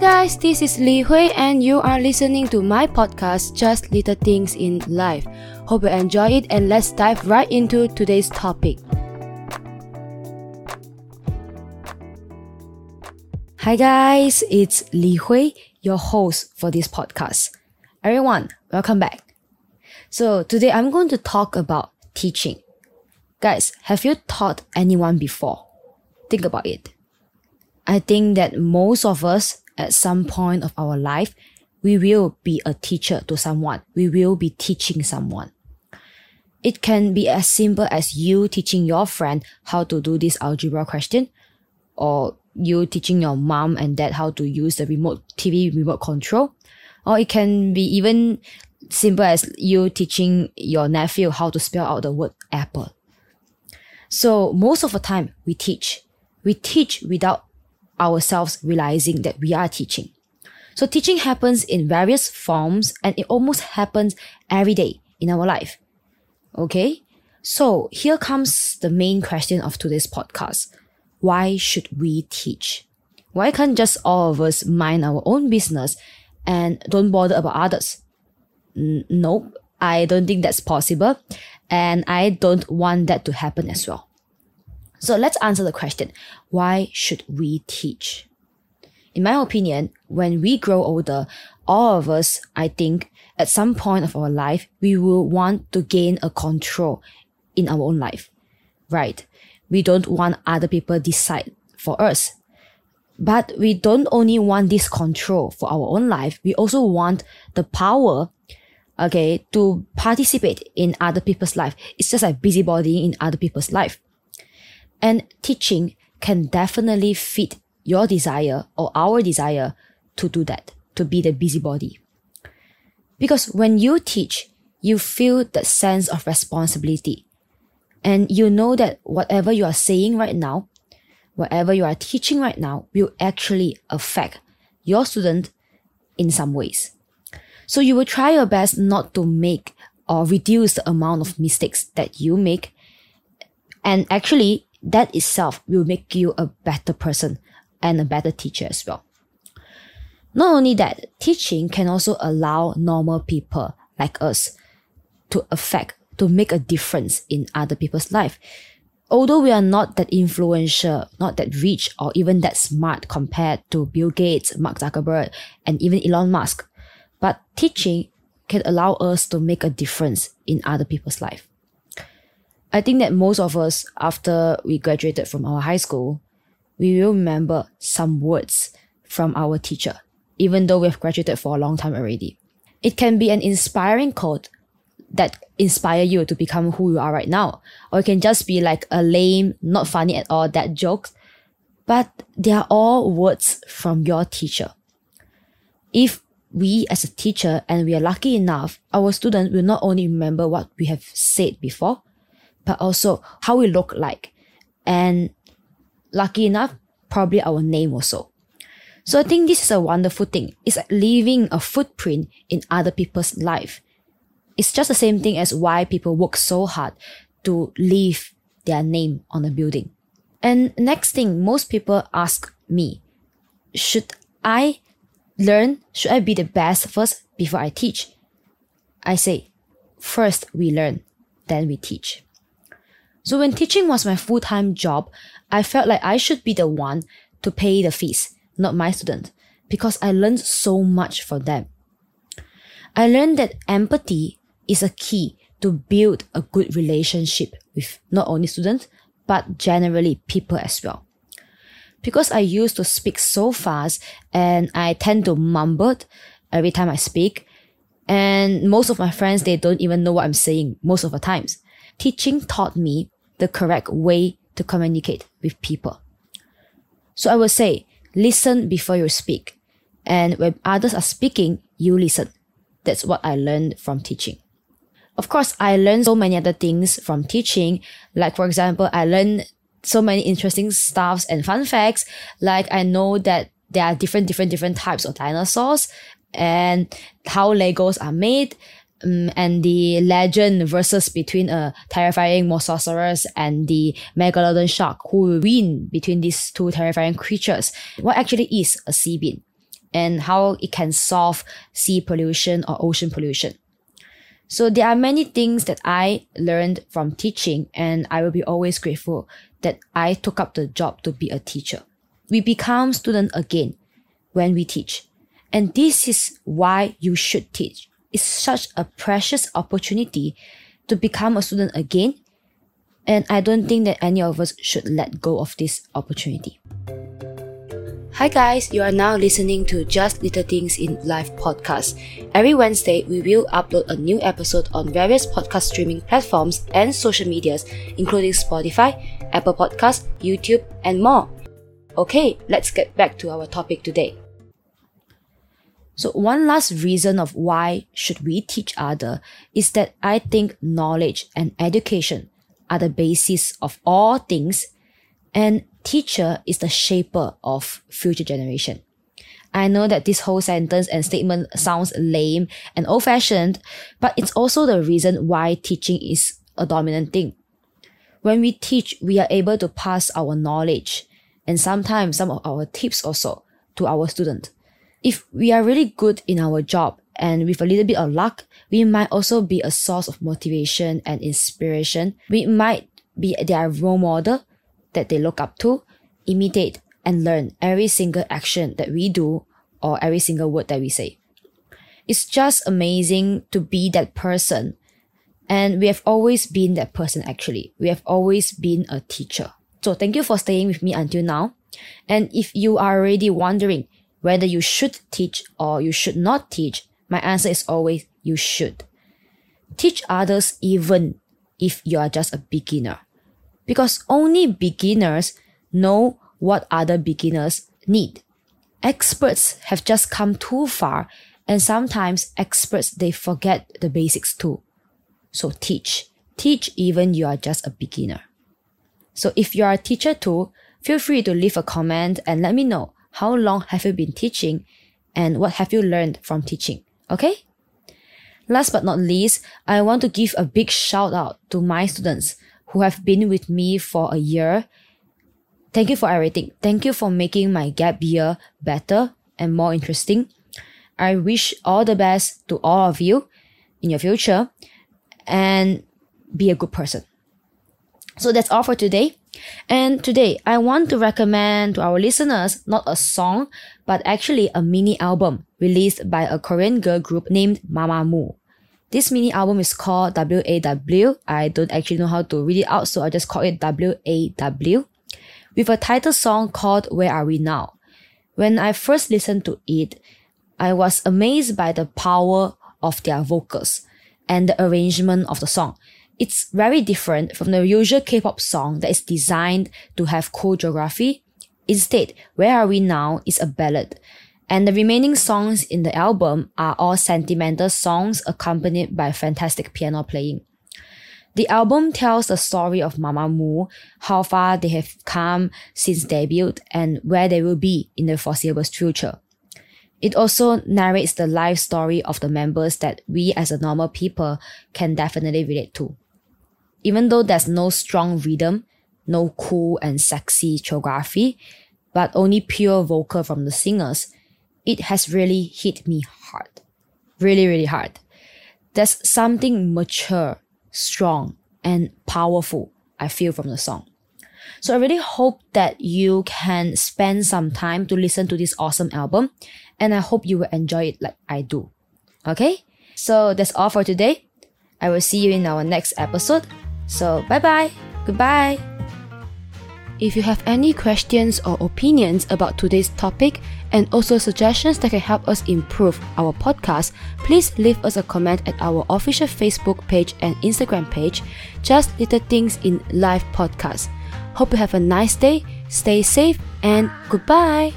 guys, this is Li Hui, and you are listening to my podcast, Just Little Things in Life. Hope you enjoy it, and let's dive right into today's topic. Hi guys, it's Li Hui, your host for this podcast. Everyone, welcome back. So today I'm going to talk about teaching. Guys, have you taught anyone before? Think about it. I think that most of us at some point of our life, we will be a teacher to someone. We will be teaching someone. It can be as simple as you teaching your friend how to do this algebra question, or you teaching your mom and dad how to use the remote TV remote control, or it can be even simple as you teaching your nephew how to spell out the word apple. So most of the time we teach. We teach without ourselves realizing that we are teaching. So teaching happens in various forms and it almost happens every day in our life. Okay? So here comes the main question of today's podcast. Why should we teach? Why can't just all of us mind our own business and don't bother about others? N- nope, I don't think that's possible. And I don't want that to happen as well. So let's answer the question why should we teach? In my opinion, when we grow older, all of us, I think, at some point of our life, we will want to gain a control in our own life. Right? We don't want other people decide for us. But we don't only want this control for our own life, we also want the power okay, to participate in other people's life. It's just like busybody in other people's life. And teaching can definitely fit your desire or our desire to do that, to be the busybody. Because when you teach, you feel that sense of responsibility. And you know that whatever you are saying right now, whatever you are teaching right now will actually affect your student in some ways. So you will try your best not to make or reduce the amount of mistakes that you make. And actually, that itself will make you a better person and a better teacher as well. Not only that, teaching can also allow normal people like us to affect, to make a difference in other people's life. Although we are not that influential, not that rich, or even that smart compared to Bill Gates, Mark Zuckerberg, and even Elon Musk, but teaching can allow us to make a difference in other people's life. I think that most of us, after we graduated from our high school, we will remember some words from our teacher, even though we've graduated for a long time already. It can be an inspiring quote that inspire you to become who you are right now. Or it can just be like a lame, not funny at all, that joke. But they are all words from your teacher. If we as a teacher and we are lucky enough, our students will not only remember what we have said before, but also how we look like. And lucky enough, probably our name also. So I think this is a wonderful thing. It's like leaving a footprint in other people's life. It's just the same thing as why people work so hard to leave their name on a building. And next thing, most people ask me, should I learn? Should I be the best first before I teach? I say, first we learn, then we teach. So when teaching was my full-time job, I felt like I should be the one to pay the fees, not my student, because I learned so much from them. I learned that empathy is a key to build a good relationship with not only students, but generally people as well. Because I used to speak so fast and I tend to mumble every time I speak, and most of my friends, they don't even know what I'm saying most of the times. Teaching taught me the correct way to communicate with people. So I would say, listen before you speak. And when others are speaking, you listen. That's what I learned from teaching. Of course, I learned so many other things from teaching. Like, for example, I learned so many interesting stuffs and fun facts. Like, I know that there are different, different, different types of dinosaurs and how Legos are made um, and the legend versus between a terrifying mosasaurus and the megalodon shark who will win between these two terrifying creatures. What actually is a sea bean? and how it can solve sea pollution or ocean pollution. So there are many things that I learned from teaching and I will be always grateful that I took up the job to be a teacher. We become student again when we teach. And this is why you should teach. It's such a precious opportunity to become a student again. And I don't think that any of us should let go of this opportunity. Hi guys, you are now listening to Just Little Things in Life podcast. Every Wednesday, we will upload a new episode on various podcast streaming platforms and social medias, including Spotify, Apple Podcasts, YouTube, and more. Okay, let's get back to our topic today. So one last reason of why should we teach other is that I think knowledge and education are the basis of all things and teacher is the shaper of future generation. I know that this whole sentence and statement sounds lame and old fashioned, but it's also the reason why teaching is a dominant thing. When we teach, we are able to pass our knowledge and sometimes some of our tips also to our student. If we are really good in our job and with a little bit of luck, we might also be a source of motivation and inspiration. We might be their role model that they look up to, imitate, and learn every single action that we do or every single word that we say. It's just amazing to be that person. And we have always been that person actually. We have always been a teacher. So thank you for staying with me until now. And if you are already wondering whether you should teach or you should not teach, my answer is always you should. Teach others even if you are just a beginner because only beginners know what other beginners need. Experts have just come too far and sometimes experts they forget the basics too. So teach. Teach even you are just a beginner. So if you are a teacher too, feel free to leave a comment and let me know how long have you been teaching and what have you learned from teaching. Okay? Last but not least, I want to give a big shout out to my students who have been with me for a year. Thank you for everything. Thank you for making my gap year better and more interesting. I wish all the best to all of you in your future and be a good person. So that's all for today. And today I want to recommend to our listeners not a song, but actually a mini album released by a Korean girl group named Mamamoo. This mini album is called WAW. I don't actually know how to read it out, so I just call it WAW. With a title song called Where Are We Now? When I first listened to it, I was amazed by the power of their vocals and the arrangement of the song. It's very different from the usual K-pop song that is designed to have choreography. Instead, Where Are We Now is a ballad and the remaining songs in the album are all sentimental songs accompanied by fantastic piano playing. The album tells the story of Mamamoo, how far they have come since debut and where they will be in the foreseeable future. It also narrates the life story of the members that we as a normal people can definitely relate to. Even though there's no strong rhythm, no cool and sexy choreography, but only pure vocal from the singers, it has really hit me hard. Really, really hard. There's something mature, strong, and powerful I feel from the song. So I really hope that you can spend some time to listen to this awesome album and I hope you will enjoy it like I do. Okay? So that's all for today. I will see you in our next episode. So bye bye. Goodbye. If you have any questions or opinions about today's topic and also suggestions that can help us improve our podcast, please leave us a comment at our official Facebook page and Instagram page, Just Little Things in Life Podcast. Hope you have a nice day, stay safe, and goodbye!